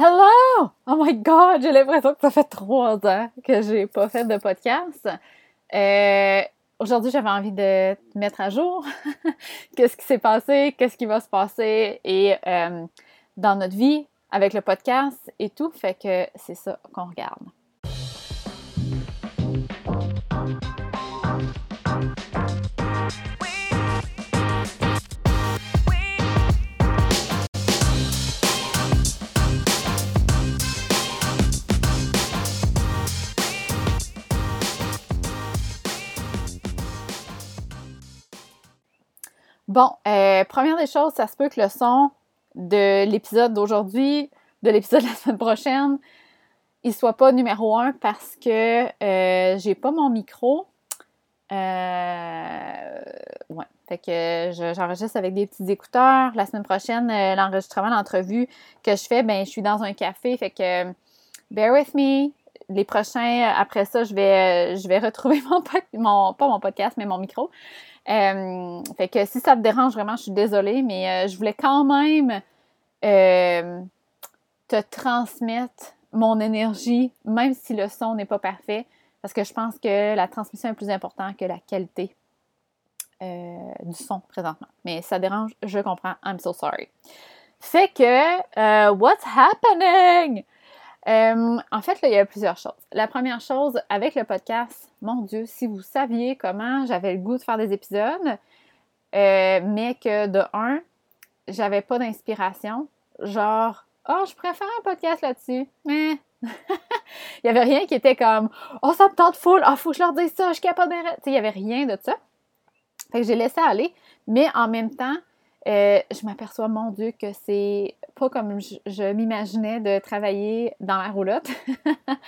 Hello! Oh my god, j'ai l'impression que ça fait trois ans que j'ai pas fait de podcast. Euh, Aujourd'hui, j'avais envie de te mettre à jour. qu'est-ce qui s'est passé, qu'est-ce qui va se passer? Et euh, dans notre vie avec le podcast et tout. Fait que c'est ça qu'on regarde. Bon, euh, première des choses, ça se peut que le son de l'épisode d'aujourd'hui, de l'épisode de la semaine prochaine, il soit pas numéro un parce que euh, j'ai pas mon micro. Euh, ouais, fait que j'enregistre avec des petits écouteurs. La semaine prochaine, euh, l'enregistrement, l'entrevue que je fais, ben je suis dans un café, fait que bear with me. Les prochains, après ça, je vais, je vais retrouver mon, mon, pas mon podcast, mais mon micro. Euh, fait que si ça te dérange vraiment, je suis désolée, mais euh, je voulais quand même euh, te transmettre mon énergie, même si le son n'est pas parfait, parce que je pense que la transmission est plus importante que la qualité du son présentement. Mais ça dérange, je comprends. I'm so sorry. Fait que, what's happening? Euh, en fait, il y a plusieurs choses. La première chose, avec le podcast, mon Dieu, si vous saviez comment j'avais le goût de faire des épisodes, euh, mais que de un, j'avais pas d'inspiration, genre, oh, je préfère un podcast là-dessus, mais il n'y avait rien qui était comme, oh, ça me tente full, oh, faut que je leur dise ça, je suis capable de. il n'y avait rien de ça. Fait que j'ai laissé aller, mais en même temps, euh, je m'aperçois, mon Dieu, que c'est pas comme je, m'imaginais de travailler dans la roulotte.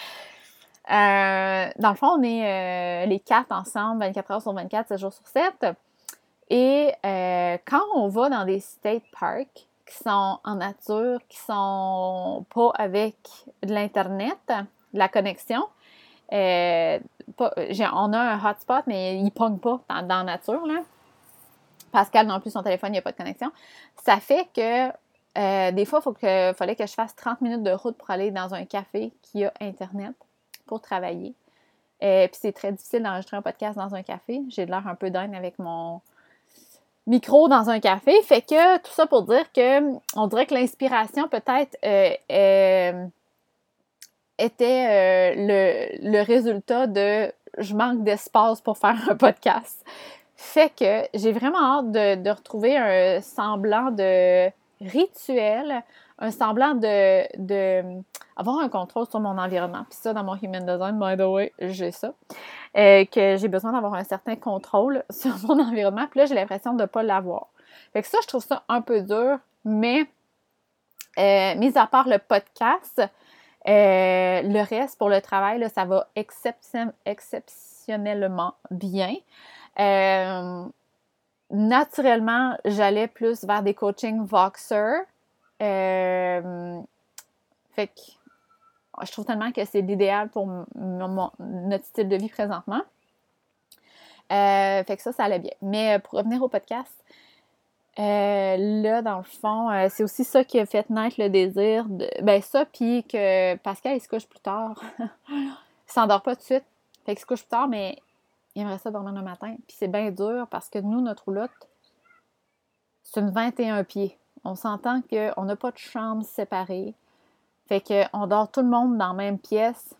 Euh, dans le fond, on est euh, les quatre ensemble, 24 heures sur 24, 7 jours sur 7. Et quand on va dans des state parks qui sont en nature, qui sont pas avec de l'Internet, de la connexion, on a un hotspot, mais il ne pogne pas dans, dans la nature. Là. Pascal non plus, son téléphone, il n'y a pas de connexion. Ça fait que euh, des fois, il fallait que je fasse 30 minutes de route pour aller dans un café qui a Internet pour travailler. Euh, puis c'est très difficile d'enregistrer un podcast dans un café. J'ai l'air un peu dingue avec mon micro dans un café. Fait que tout ça pour dire que on dirait que l'inspiration peut-être euh, était le, résultat de je manque d'espace pour faire un podcast. Fait que j'ai vraiment hâte de, retrouver un semblant de rituel, un semblant de, de, avoir un contrôle sur mon environnement. Puis ça, dans mon human design, by the way, j'ai ça. Euh, que j'ai besoin d'avoir un certain contrôle sur mon environnement. Puis là, j'ai l'impression de ne pas l'avoir. Fait que ça, je trouve ça un peu dur, mais euh, mis à part le podcast, euh, le reste pour le travail, là, ça va exceptionnellement bien. Euh, naturellement, j'allais plus vers des coachings Voxer. Euh, fait que je trouve tellement que c'est l'idéal pour notre style de vie présentement. Euh, fait que ça, ça allait bien. Mais pour revenir au podcast, là, dans le fond, c'est aussi ça qui a fait naître le désir de. Ben, ça, puis que Pascal, il se couche plus tard. il s'endort pas tout de suite. Fait qu'il se couche plus tard, mais il aimerait ça dormir le matin. Puis c'est bien dur parce que nous, notre roulotte, c'est une 21 pieds. On s'entend qu'on n'a pas de chambre séparée. Fait qu'on dort tout le monde dans la même pièce.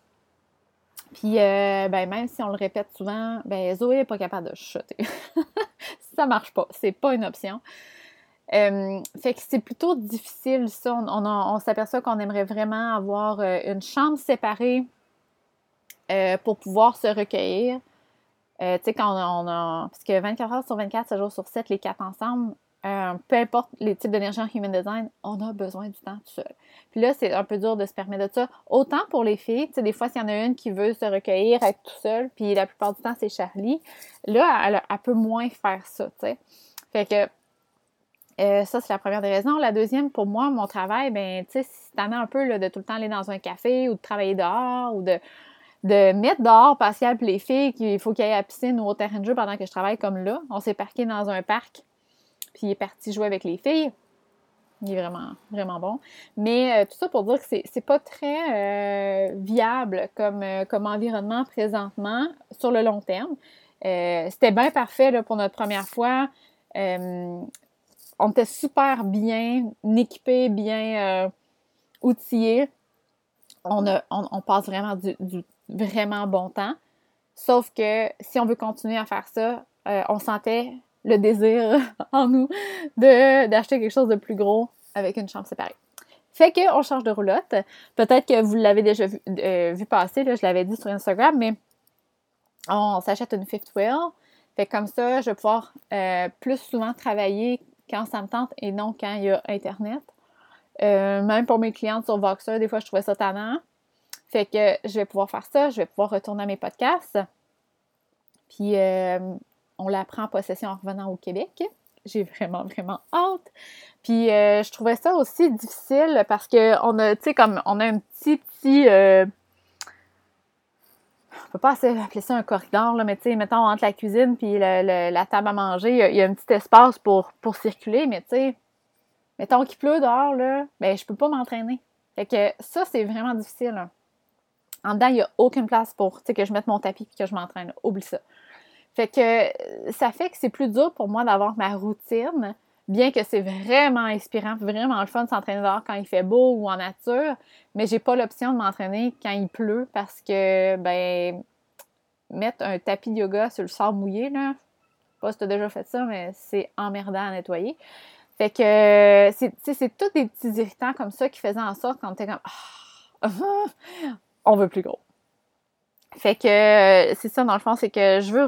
Puis, euh, ben, même si on le répète souvent, ben, Zoé n'est pas capable de chuter. ça marche pas. C'est pas une option. Euh, fait que c'est plutôt difficile, ça. On, s'aperçoit qu'on aimerait vraiment avoir euh, une chambre séparée pour pouvoir se recueillir. Euh, tu sais, quand on a. Parce que 24 heures sur 24, 7 jours sur 7, les quatre ensemble, euh, peu importe les types d'énergie en human design, on a besoin du temps tout seul. Puis là, c'est un peu dur de se permettre de ça. Autant pour les filles, tu sais, des fois, s'il y en a une qui veut se recueillir, être tout seul, puis la plupart du temps, c'est Charlie. Là, elle, peut moins faire ça, tu sais. Fait que euh, ça, c'est la première des raisons. La deuxième, pour moi, mon travail, ben, tu sais, si t'en as un peu de tout le temps aller dans un café ou de travailler dehors ou de de mettre dehors Pascal et les filles qu'il faut qu'il aille à la piscine ou au terrain de jeu pendant que je travaille comme là. On s'est parqué dans un parc, puis il est parti jouer avec les filles. Il est vraiment, vraiment bon. Mais tout ça pour dire que c'est, c'est pas très viable comme, comme environnement présentement sur le long terme. c'était bien parfait là, pour notre première fois. on était super bien équipés, bien outillés. On, a, on, passe vraiment du, du, vraiment bon temps. Sauf que si on veut continuer à faire ça, on sentait le désir en nous d'acheter quelque chose de plus gros avec une chambre séparée. Fait qu'on change de roulotte. Peut-être que vous l'avez déjà vu, euh, passer, je l'avais dit sur Instagram, mais on s'achète une fifth wheel. Fait comme ça, je vais pouvoir euh, plus souvent travailler quand ça me tente et non quand il y a Internet. Euh, même pour mes clientes sur Voxer, des fois, je trouvais ça tannant. Fait que je vais pouvoir faire ça, je vais pouvoir retourner à mes podcasts. Puis on la prend en possession en revenant au Québec. J'ai vraiment, vraiment hâte. Puis euh, je trouvais ça aussi difficile parce que on a, tu sais, comme on a un petit, petit. Euh, on peut pas appeler ça un corridor, là, mais tu sais, mettons entre la cuisine puis la table à manger, il y, a, un petit espace pour, pour circuler, mais tu sais, mettons qu'il pleut dehors, là, ben je peux pas m'entraîner. Fait que ça, c'est vraiment difficile. En dedans, il n'y a aucune place pour que je mette mon tapis et que je m'entraîne. Oublie ça. Fait que ça fait que c'est plus dur pour moi d'avoir ma routine, bien que c'est vraiment inspirant, vraiment le fun de s'entraîner dehors quand il fait beau ou en nature, mais j'ai pas l'option de m'entraîner quand il pleut parce que ben mettre un tapis de yoga sur le sable mouillé là, pas si tu as déjà fait ça, mais c'est emmerdant à nettoyer. Fait que c'est tous des petits irritants comme ça qui faisaient en sorte qu'on était comme ah, on veut plus gros. Fait que euh, c'est ça, dans le fond, c'est que je veux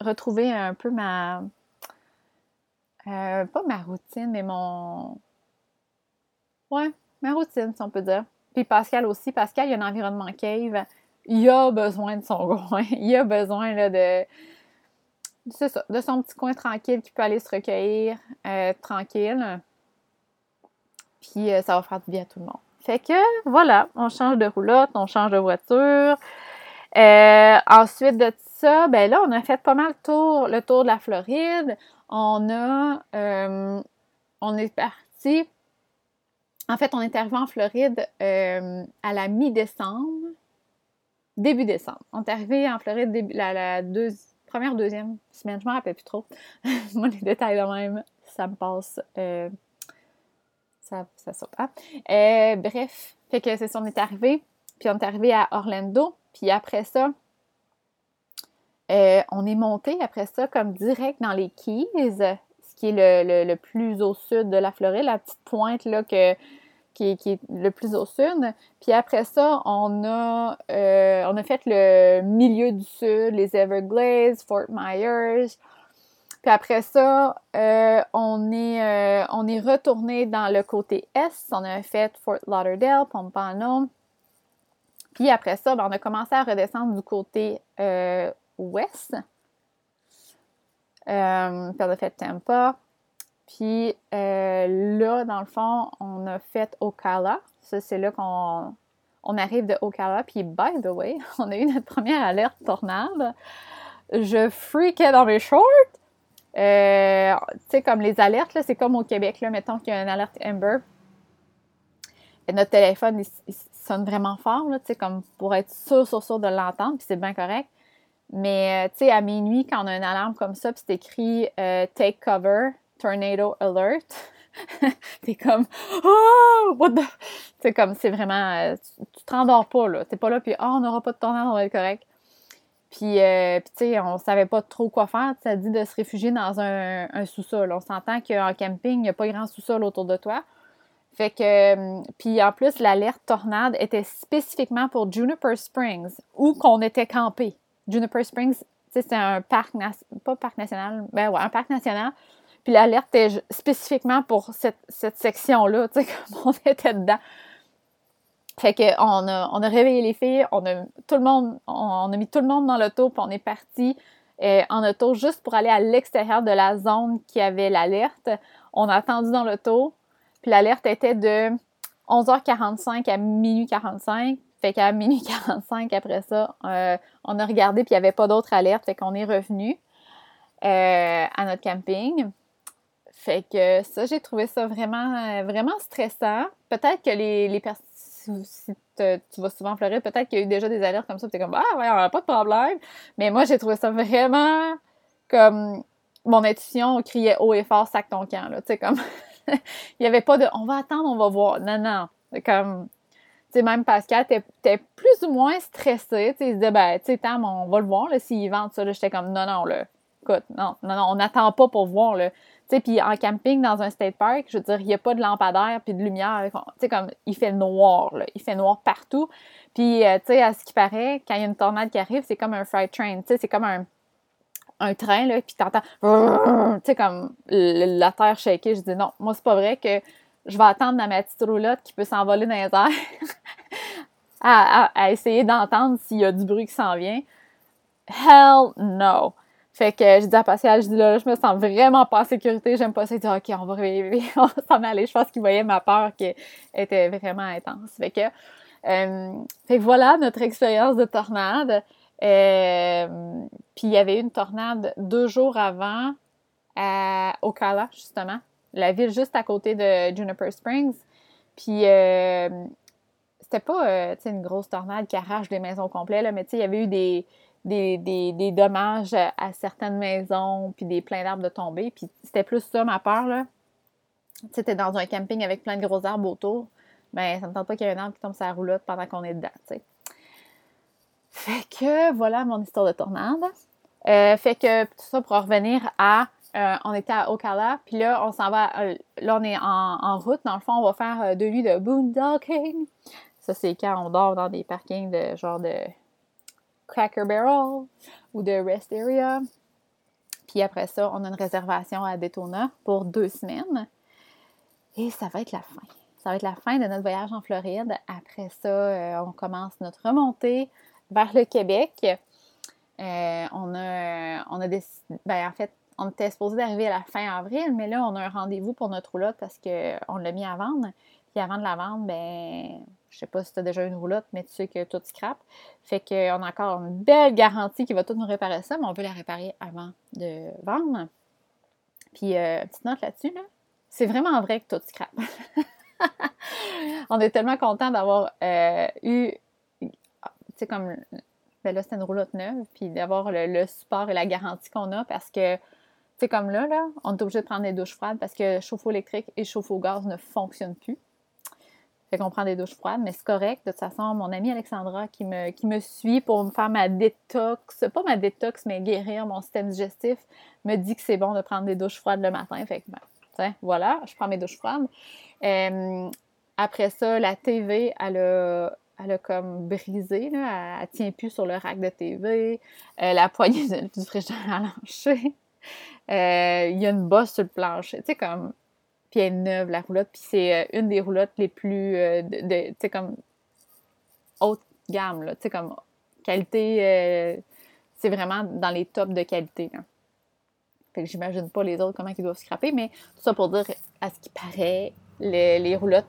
retrouver un peu ma. Euh, pas ma routine, mais mon. Ouais, ma routine, si on peut dire. Puis Pascal aussi. Pascal, il y a un environnement cave. Il a besoin de son coin. Il a besoin de. C'est ça, de son petit coin tranquille qui peut aller se recueillir euh, tranquille. Puis ça va faire du bien à tout le monde. Fait que voilà, on change de roulotte, on change de voiture. Euh, ensuite de ça, ben là, on a fait pas mal le tour, le tour de la Floride. On a, euh, on est parti. En fait, on est arrivé en Floride euh, à la mi-décembre, début décembre. On est arrivé en Floride la, la première, deuxième semaine. Je m'en rappelle plus trop. Moi, les détails de même, ça me passe. Ça, saute. Hein? bref, fait que c'est ça, on est arrivé. Puis on est arrivé à Orlando. Puis après ça, euh, on est monté après ça comme direct dans les Keys, ce qui est le, plus au sud de la Floride, la petite pointe là que, qui, est le plus au sud. Puis après ça, on a, euh, on a fait le milieu du sud, les Everglades, Fort Myers. Puis après ça, euh, on, est, on est retourné dans le côté est. On a fait Fort Lauderdale, Pompano, puis après ça, ben, on a commencé à redescendre du côté euh, ouest. Euh, puis on a fait Tampa. Puis euh, là, dans le fond, on a fait Ocala. Ça, c'est là qu'on on arrive de Ocala. Puis, by the way, on a eu notre première alerte tornade. Je freakais dans mes shorts. Tu sais, comme les alertes, c'est comme au Québec, là, mettons qu'il y a une alerte Amber. Notre téléphone, il, sonne vraiment fort, là, comme pour être sûr, sûr, sûr de l'entendre, puis c'est bien correct. Mais, euh, tu sais, à minuit, quand on a une alarme comme ça, puis c'est écrit euh, Take cover, Tornado Alert », t'es comme « Oh! What the... » C'est comme, c'est vraiment... Euh, tu, te rendors pas, là. T'es pas là, puis « Oh, on n'aura pas de tornade, on va être correct. » Puis, tu sais, on savait pas trop quoi faire. Ça dit de se réfugier dans un, sous-sol. On s'entend qu'en camping, il n'y a pas grand sous-sol autour de toi. Fait que, euh, puis en plus, l'alerte tornade était spécifiquement pour Juniper Springs, où qu'on était campé. Juniper Springs, c'est un parc, pas parc national, ben ouais, un parc national. Puis l'alerte était spécifiquement pour cette, section-là, tu sais, comme on était dedans. Fait qu'on a, on a réveillé les filles, on a tout le monde, on, a mis tout le monde dans l'auto, puis on est parti euh, en auto juste pour aller à l'extérieur de la zone qui avait l'alerte. On a attendu dans l'auto, puis l'alerte était de 11h45 à minuit 45. Fait qu'à minuit 45, après ça, euh, on a regardé, puis il n'y avait pas d'autre alerte. Fait qu'on est revenu euh, à notre camping. fait que ça, j'ai trouvé ça vraiment, vraiment stressant. Peut-être que les, les personnes, si tu vas souvent pleurer, peut-être qu'il y a eu déjà des alertes comme ça, tu es comme, ah, ouais, on n'a pas de problème. Mais moi, j'ai trouvé ça vraiment comme mon intuition criait haut et fort, sac ton camp, là. Tu sais, comme, il n'y avait pas de, on va attendre, on va voir. Non, non. Comme, tu sais, même Pascal, t'es plus ou moins stressé. Tu sais, il se disait, ben, tu sais, Tam, on va le voir, là, s'il vend ça. J'étais comme, non, non, là. Écoute, non, non, non, on n'attend pas pour voir, là. Sais, puis en camping dans un state park, je veux dire, il n'y a pas de lampadaire puis de lumière. Tu sais, comme, il fait noir. Il fait noir partout. Puis, euh, tu sais, à ce qui paraît, quand il y a une tornade qui arrive, c'est comme un freight train. Tu sais, c'est comme un, un train, là, puis t'entends, tu sais, comme la terre shaker. Je dis, non, moi, c'est pas vrai que je vais attendre ma petite roulotte qui peut s'envoler dans les airs à, essayer d'entendre s'il y a du bruit qui s'en vient. Hell no! Fait que je dis à Pascal, je dis là, je me sens vraiment pas en sécurité, j'aime pas ça. Il dit, OK, on va rêver, on va s'en aller. Je pense qu'il voyait ma peur qui était vraiment intense. Fait que, euh, fait que voilà notre expérience de tornade. Euh, puis il y avait une tornade deux jours avant à Ocala, justement, la ville juste à côté de Juniper Springs. Puis euh, c'était pas une grosse tornade qui arrache des maisons complètes, là, mais il y avait eu des, des, dommages à certaines maisons, puis des pleins d'arbres de tomber. Puis c'était plus ça ma peur, là. Tu sais, dans un camping avec plein de gros arbres autour. Ben, ça me tente pas qu'il y ait un arbre qui tombe sur la roulotte pendant qu'on est dedans, tu sais. Fait que voilà mon histoire de tornade. Euh, fait que tout ça pour revenir à euh, on était à Ocala, puis là, on s'en va, euh, là, on est en, route. Dans le fond, on va faire deux nuits de boondocking. Ça, c'est quand on dort dans des parkings de genre de Cracker Barrel ou de Rest Area. Puis après ça, on a une réservation à Daytona pour deux semaines. Et ça va être la fin. Ça va être la fin de notre voyage en Floride. Après ça, euh, on commence notre remontée vers le Québec. Euh, on a, on a décidé, ben en fait, on était supposé d'arriver à la fin avril, mais là, on a un rendez-vous pour notre roulotte parce qu'on l'a mis à vendre. Puis avant de la vendre, ben, je sais pas si tu as déjà une roulotte, mais tu sais que tout scrape. Fait qu'on a encore une belle garantie qui va tout nous réparer ça, mais on veut la réparer avant de vendre. Puis, euh, petite note là-dessus, là, c'est vraiment vrai que tout scrape. on est tellement content d'avoir euh, eu, tu sais, comme, ben là, c'était une roulotte neuve, puis d'avoir le, support et la garantie qu'on a parce que, tu sais, comme là, là, on est obligé de prendre des douches froides parce que chauffe-eau électrique et chauffe-eau gaz ne fonctionnent plus. Fait prend des douches froides, mais c'est correct. De toute façon, mon amie Alexandra qui me, qui me suit pour me faire ma détox, pas ma détox, mais guérir mon système digestif, me dit que c'est bon de prendre des douches froides le matin. Fait que, ben, voilà, je prends mes douches froides. Euh, après ça, la TV, elle a, elle a comme brisé, là, elle, tient plus sur le rack de TV. Euh, la poignée du frigidaire a lâché. Euh, il y a une bosse sur le plancher. Tu sais, comme puis elle est neuve, la roulotte, puis c'est euh, une des roulottes les plus, euh, de, tu sais, comme haute gamme, là, tu sais, comme qualité, euh, c'est vraiment dans les tops de qualité, là. Fait que j'imagine pas les autres comment ils doivent scraper, mais tout ça pour dire, à ce qui paraît, les, roulottes,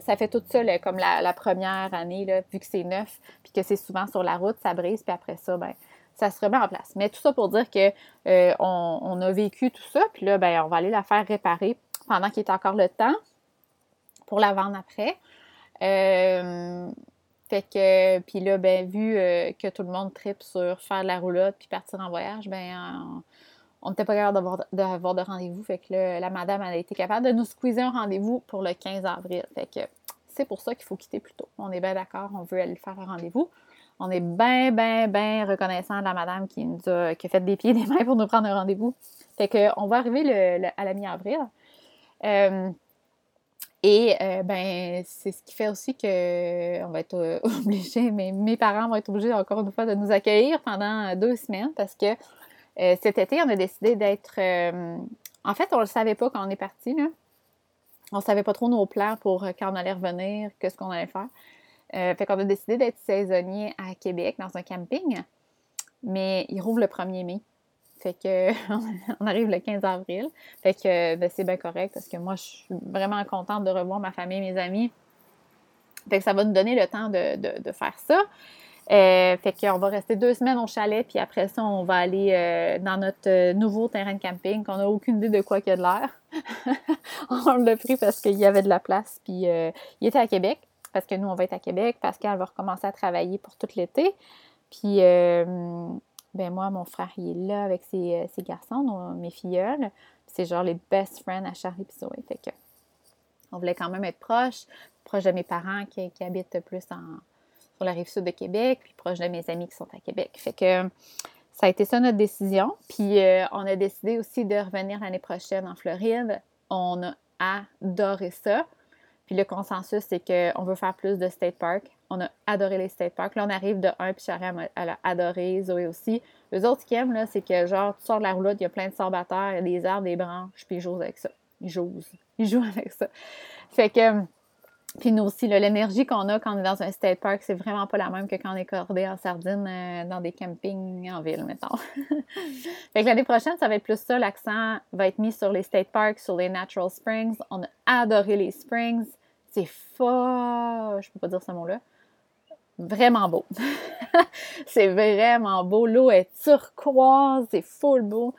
ça fait tout ça comme la, première année, là, vu que c'est neuf, puis que c'est souvent sur la route, ça brise, puis après ça, ben ça se remet en place. Mais tout ça pour dire que on, a vécu tout ça, puis là, ben, on va aller la faire réparer pendant qu'il est encore le temps pour la vendre après. Euh, fait que, puis là, ben, vu euh, que tout le monde tripe sur faire de la roulotte puis partir en voyage, ben, on n'était pas capable d'avoir de rendez-vous. Fait que la madame, elle a été capable de nous squeezer un rendez-vous pour le 15 avril. Fait que c'est pour ça qu'il faut quitter plus tôt. On est bien d'accord, on veut aller faire un rendez-vous. On est bien, bien, bien reconnaissant de la madame qui nous a, qui a fait des pieds et des mains pour nous prendre un rendez-vous. Fait que on va arriver à la mi-avril. Euh, et euh, ben, c'est ce qui fait aussi que on va être euh, obligé, mais mes parents vont être obligés encore une fois de nous accueillir pendant deux semaines parce que cet été, on a décidé d'être. en fait, on ne le savait pas quand on est parti. Là. On ne savait pas trop nos plans pour quand on allait revenir, qu'est-ce qu'on allait faire. fait qu'on a décidé d'être saisonnier à Québec dans un camping. Mais il rouvre le 1er mai. Fait que on arrive le 15 avril. Fait que ben, c'est bien correct parce que moi, je suis vraiment contente de revoir ma famille, mes amis. Fait que ça va nous donner le temps de, faire ça. Euh, fait qu'on va rester deux semaines au chalet, puis après ça, on va aller euh, dans notre euh, nouveau terrain de camping, qu'on n'a aucune idée de quoi qu'il y a de l'air. on l'a pris parce qu'il y avait de la place. Puis il était à Québec, parce que nous, on va être à Québec. Pascal va recommencer à travailler pour tout l'été. Puis, ben moi, mon frère, il est là avec ses, garçons, mes filleuls. C'est genre les best friends à Charlie et. Fait que on voulait quand même être proche, proche de mes parents qui, habitent plus sur la rive sud de Québec, puis proche de mes amis qui sont à Québec. Fait que ça a été ça notre décision. Puis euh, on a décidé aussi de revenir l'année prochaine en Floride. On a adoré ça. Puis le consensus, c'est qu'on veut faire plus de state park. On a adoré les state parks. Là, on arrive de un, puis Charlie, elle a adoré, Zoé aussi. Les autres qui aiment, là, c'est que genre, tu sors de la roulotte, il y a plein de sables il y a des arbres, des branches, puis ils jouent avec ça. Ils jouent. Ils jouent avec ça. Fait que, puis nous aussi, l'énergie qu'on a quand on est dans un state park, c'est vraiment pas la même que quand on est cordé en sardine euh, dans des campings en ville, mettons. fait que l'année prochaine, ça va être plus ça. L'accent va être mis sur les state parks, sur les natural springs. On a adoré les springs. C'est fort. Je peux pas dire ce mot-là. Vraiment beau. c'est vraiment beau. L'eau est turquoise, c'est full beau.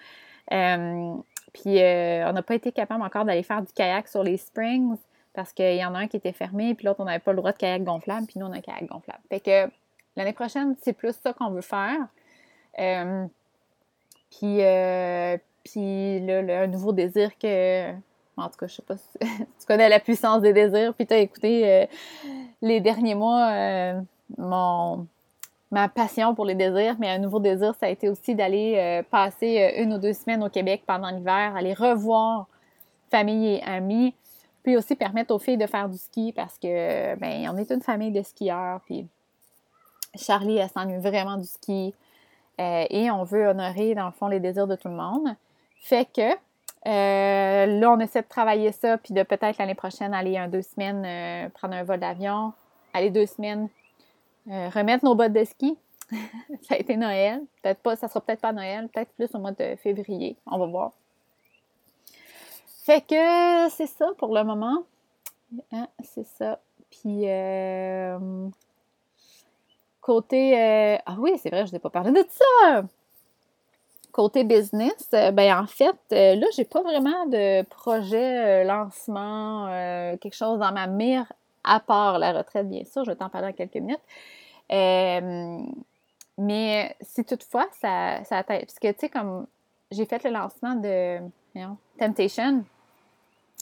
Euh, puis euh, on n'a pas été capable encore d'aller faire du kayak sur les springs parce qu'il y en a un qui était fermé, puis l'autre, on n'avait pas le droit de kayak gonflable, puis nous, on a un kayak gonflable. Fait que l'année prochaine, c'est plus ça qu'on veut faire. Euh, puis, là, un nouveau désir que. En tout cas, je sais pas si tu connais la puissance des désirs, puis tu as écouté les derniers mois mon, ma passion pour les désirs, mais un nouveau désir, ça a été aussi d'aller euh, passer euh, une ou deux semaines au Québec pendant l'hiver, aller revoir famille et amis, puis aussi permettre aux filles de faire du ski parce que, ben, on est une famille de skieurs, puis Charlie, elle s'ennuie vraiment du ski euh, et on veut honorer, dans le fond, les désirs de tout le monde. Fait que, là, on essaie de travailler ça, puis de peut-être l'année prochaine aller un deux semaines, prendre un vol d'avion, aller deux semaines euh, remettre nos bottes de ski. ça a été Noël. Peut-être pas, ça sera peut-être pas Noël, peut-être plus au mois de février. On va voir. Fait que c'est ça pour le moment. Hein, c'est ça. Puis euh, côté euh, ah oui, c'est vrai, je n'ai pas parlé de ça. Côté business, ben en fait, là, j'ai pas vraiment de projet lancement, quelque chose dans ma mire à part la retraite, bien sûr, je vais t'en parler dans quelques minutes. Euh, mais si toutefois, ça, ça parce que tu sais, comme j'ai fait le lancement de Temptation,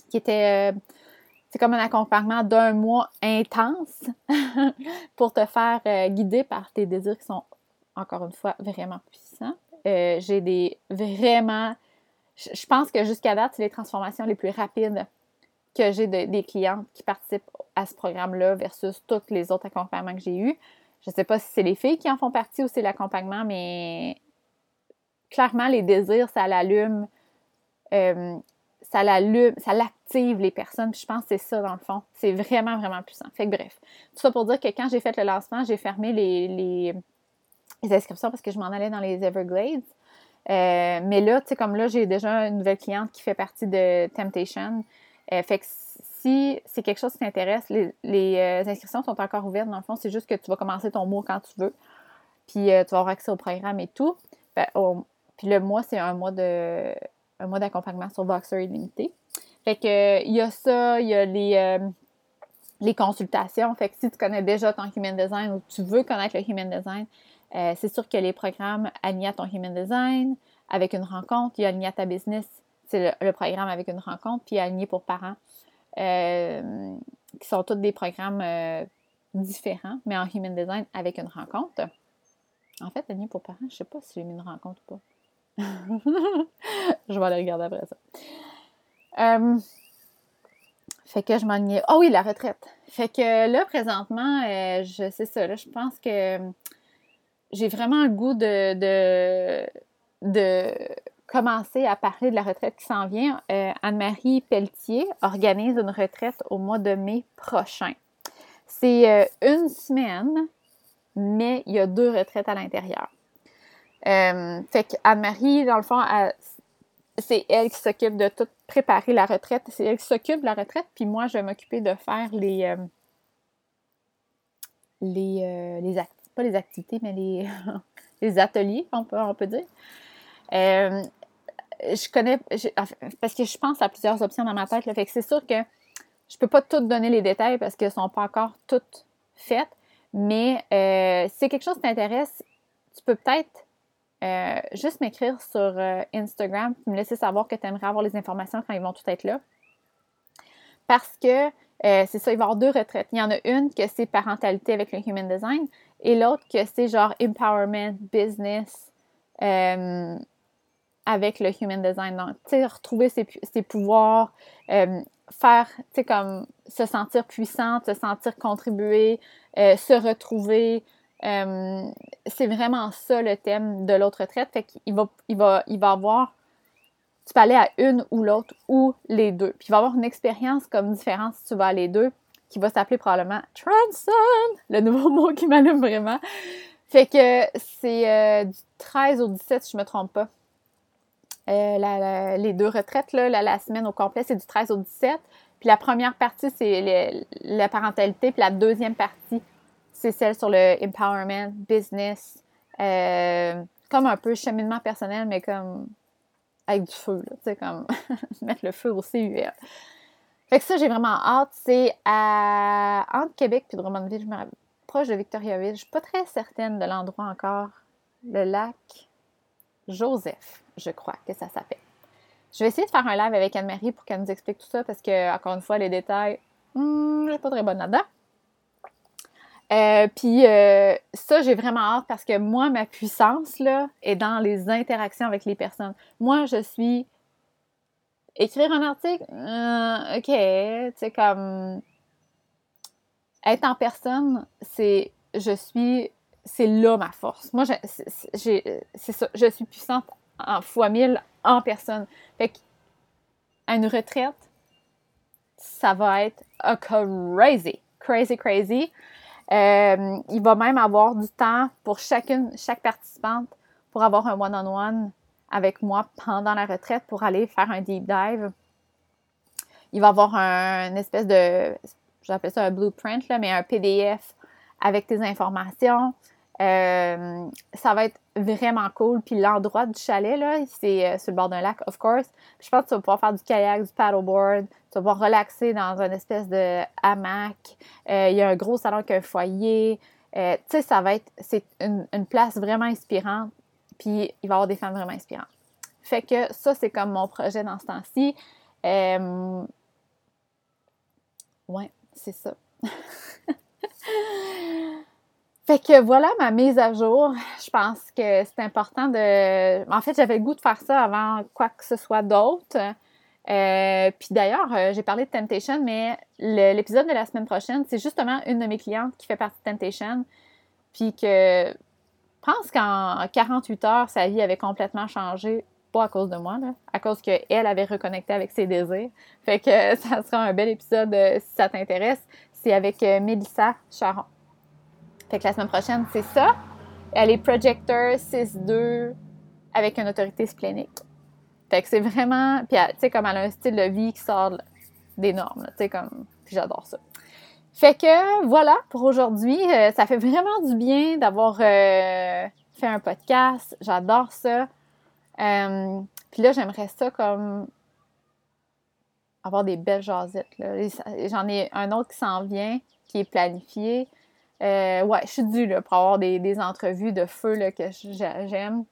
qui était, euh, comme un accompagnement d'un mois intense pour te faire euh, guider par tes désirs qui sont, encore une fois, vraiment puissants. j'ai des vraiment, je pense que jusqu'à date, c'est les transformations les plus rapides que j'ai des clients qui participent à ce programme-là versus tous les autres accompagnements que j'ai eus. Je ne sais pas si c'est les filles qui en font partie ou c'est l'accompagnement, mais clairement, les désirs, ça l'allume. Euh, ça l'allume, ça l'active les personnes. Puis je pense que c'est ça, dans le fond. C'est vraiment, vraiment puissant. Fait bref. Tout ça pour dire que quand j'ai fait le lancement, j'ai fermé les, les, inscriptions parce que je m'en allais dans les Everglades. Euh, mais là, tu sais, comme là, j'ai déjà une nouvelle cliente qui fait partie de Temptation. Euh, fait que si c'est quelque chose qui t'intéresse, les, euh, inscriptions sont encore ouvertes. Dans le fond, c'est juste que tu vas commencer ton mois quand tu veux. Puis euh, tu vas avoir accès au programme et tout. puis le mois, c'est un mois de un mois d'accompagnement sur Boxer Illimité. Fait que il y a ça, il y a les, les consultations. Fait que si tu connais déjà ton Human Design ou tu veux connaître le Human Design, c'est sûr que les programmes alignés à ton Human Design, avec une rencontre, il y à ta business, c'est le, programme avec une rencontre, puis aligné pour parents, euh, qui sont tous des programmes euh, différents, mais en Human Design avec une rencontre. En fait, aligné pour parents, je ne sais pas si j'ai mis une rencontre ou pas. je vais aller regarder après ça. Euh, fait que je m'alignais. Ah oh oui, la retraite. Fait que là, présentement, je sais ça. Là, je pense que j'ai vraiment le goût de, de commencer à parler de la retraite qui s'en vient, euh, Anne-Marie Pelletier organise une retraite au mois de mai prochain. C'est euh, une semaine, mais il y a deux retraites à l'intérieur. Euh, fait qu'Anne-Marie, dans le fond, c'est elle qui s'occupe de tout préparer la retraite. C'est elle qui s'occupe de la retraite, puis moi, je vais m'occuper de faire les. les, les pas les activités, mais les, les ateliers, on peut, on peut dire je connais, parce que je pense à plusieurs options dans ma tête, là, fait que c'est sûr que je peux pas toutes donner les détails parce qu'elles sont pas encore toutes faites, mais euh, si quelque chose t'intéresse, tu peux peut-être euh, juste m'écrire sur euh, Instagram, me laisser savoir que tu aimerais avoir les informations quand ils vont tout être là. Parce que c'est ça, il va y avoir deux retraites. Il y en a une que c'est parentalité avec le Human Design et l'autre que c'est genre empowerment, business avec le Human Design. Donc, tu sais, retrouver ses, pouvoirs, faire, tu sais, comme se sentir puissante, se sentir contribuer, euh, se retrouver. Euh, c'est vraiment ça le thème de l'autre retraite. Fait qu'il va, il va, il va avoir, tu peux aller à une ou l'autre ou les deux. Puis il va avoir une expérience comme différente si tu vas à les deux, qui va s'appeler probablement Transcend, le nouveau mot qui m'allume vraiment. Fait que c'est euh, du 13 au 17, si je me trompe pas. Les deux retraites, là, la, semaine au complet, c'est du 13 au 17. Puis la première partie, c'est la parentalité, puis la deuxième partie, c'est celle sur le empowerment, business, euh, comme un peu cheminement personnel, mais comme avec du feu, tu sais, comme mettre le feu au CUL. Fait que ça, j'ai vraiment hâte. C'est à entre Québec et Drummondville, je me proche de Victoriaville. Je suis pas très certaine de l'endroit encore. Le lac Joseph, je crois que ça s'appelle. Je vais essayer de faire un live avec Anne-Marie pour qu'elle nous explique tout ça parce que, encore une fois, les détails, hmm, je suis pas très bonne là-dedans. Euh, puis euh, ça, j'ai vraiment hâte parce que moi, ma puissance là, est dans les interactions avec les personnes. Moi, je suis. Écrire un article, euh, ok, c'est comme. Être en personne, c'est. Je suis. C'est là ma force. Moi, c'est ça. Je suis puissante en fois mille en personne. Fait qu'à une retraite, ça va être crazy, crazy, crazy. Euh, il va même avoir du temps pour chacune, chaque participante pour avoir un one-on-one avec moi pendant la retraite pour aller faire un deep dive. Il va avoir un, une espèce de, j'appelle ça un blueprint, là, mais un PDF avec tes informations. Euh, ça va être vraiment cool. Puis l'endroit du chalet, là, c'est euh, sur le bord d'un lac, of course. je pense que tu vas pouvoir faire du kayak, du paddleboard. Tu vas pouvoir relaxer dans une espèce de hamac. Euh, il y a un gros salon avec un foyer. tu sais, ça va être... C'est une, place vraiment inspirante. Puis il va y avoir des femmes vraiment inspirantes. Fait que ça, c'est comme mon projet dans ce temps-ci. ouais, c'est ça. Fait que voilà ma mise à jour. Je pense que c'est important de. En fait, j'avais le goût de faire ça avant quoi que ce soit d'autre. Euh, puis d'ailleurs, euh, j'ai parlé de Temptation, mais l'épisode de la semaine prochaine, c'est justement une de mes clientes qui fait partie de Temptation. Puis que pense qu'en 48 heures, sa vie avait complètement changé. Pas à cause de moi, là, à cause qu'elle avait reconnecté avec ses désirs. Fait que ça sera un bel épisode euh, si ça t'intéresse. C'est avec Mélissa Charon. Fait que la semaine prochaine, c'est ça. Elle est projector 6-2 avec une autorité splénique. Fait que c'est vraiment. Puis, tu sais, comme elle a un style de vie qui sort des normes, tu sais, comme. Puis j'adore ça. Fait que voilà pour aujourd'hui. Euh, ça fait vraiment du bien d'avoir euh, fait un podcast. J'adore ça. Euh, puis là, j'aimerais ça comme avoir des belles jasettes. J'en ai un autre qui s'en vient, qui est planifié. Euh, ouais, je suis due là, pour avoir des, entrevues de feu là, que j'aime.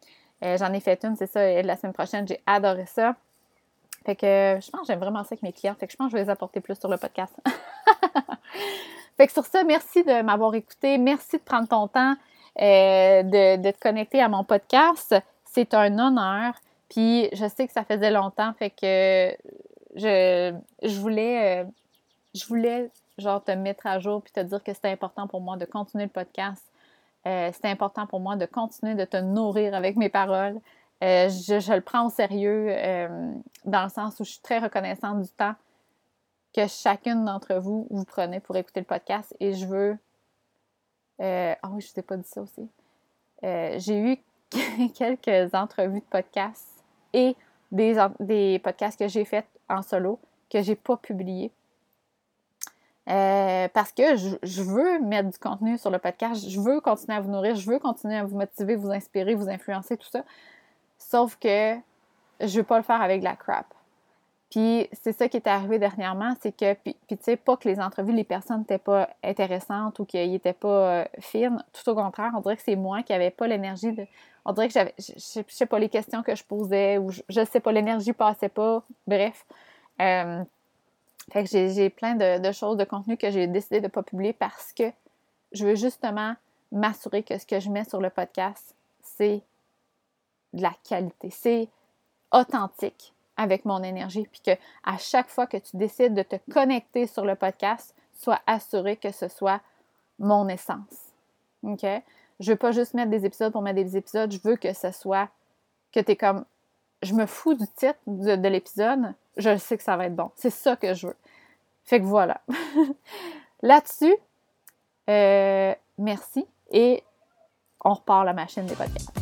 Euh, j'en ai fait une, c'est ça, la semaine prochaine, j'ai adoré ça. Fait que je pense que j'aime vraiment ça avec mes clients. Fait que je pense que je vais les apporter plus sur le podcast. fait que sur ça, merci de m'avoir écouté. Merci de prendre ton temps euh, de, de, te connecter à mon podcast. C'est un honneur. Puis je sais que ça faisait longtemps. Fait que je, je voulais. je voulais genre te mettre à jour puis te dire que c'était important pour moi de continuer le podcast. Euh, c'est important pour moi de continuer de te nourrir avec mes paroles. Euh, je, le prends au sérieux euh, dans le sens où je suis très reconnaissante du temps que chacune d'entre vous vous prenez pour écouter le podcast et je veux. Ah oui, je ne t'ai pas dit ça aussi. J'ai eu quelques entrevues de podcasts et des, des podcasts que j'ai faits en solo que j'ai pas publiés euh, parce que je, veux mettre du contenu sur le podcast, je veux continuer à vous nourrir, je veux continuer à vous motiver, vous inspirer, vous influencer, tout ça. Sauf que je veux pas le faire avec de la crap. Puis c'est ça qui est arrivé dernièrement, c'est que, puis, tu sais, pas que les entrevues, les personnes n'étaient pas intéressantes ou qu'elles n'étaient pas euh, fines, tout au contraire, on dirait que c'est moi qui n'avais pas l'énergie de... On dirait que j'avais, je, sais pas, les questions que je posais ou je, je sais pas, l'énergie passait pas, bref. Euh, fait que j'ai plein de, choses, de contenu que j'ai décidé de pas publier parce que je veux justement m'assurer que ce que je mets sur le podcast, c'est de la qualité, c'est authentique avec mon énergie, puis que à chaque fois que tu décides de te connecter sur le podcast, sois assuré que ce soit mon essence. OK? Je veux pas juste mettre des épisodes pour mettre des épisodes, je veux que ce soit que tu es comme je me fous du titre de, l'épisode, je sais que ça va être bon. C'est ça que je veux. Fait que voilà. Là-dessus, euh, merci et on repart la machine des podcasts.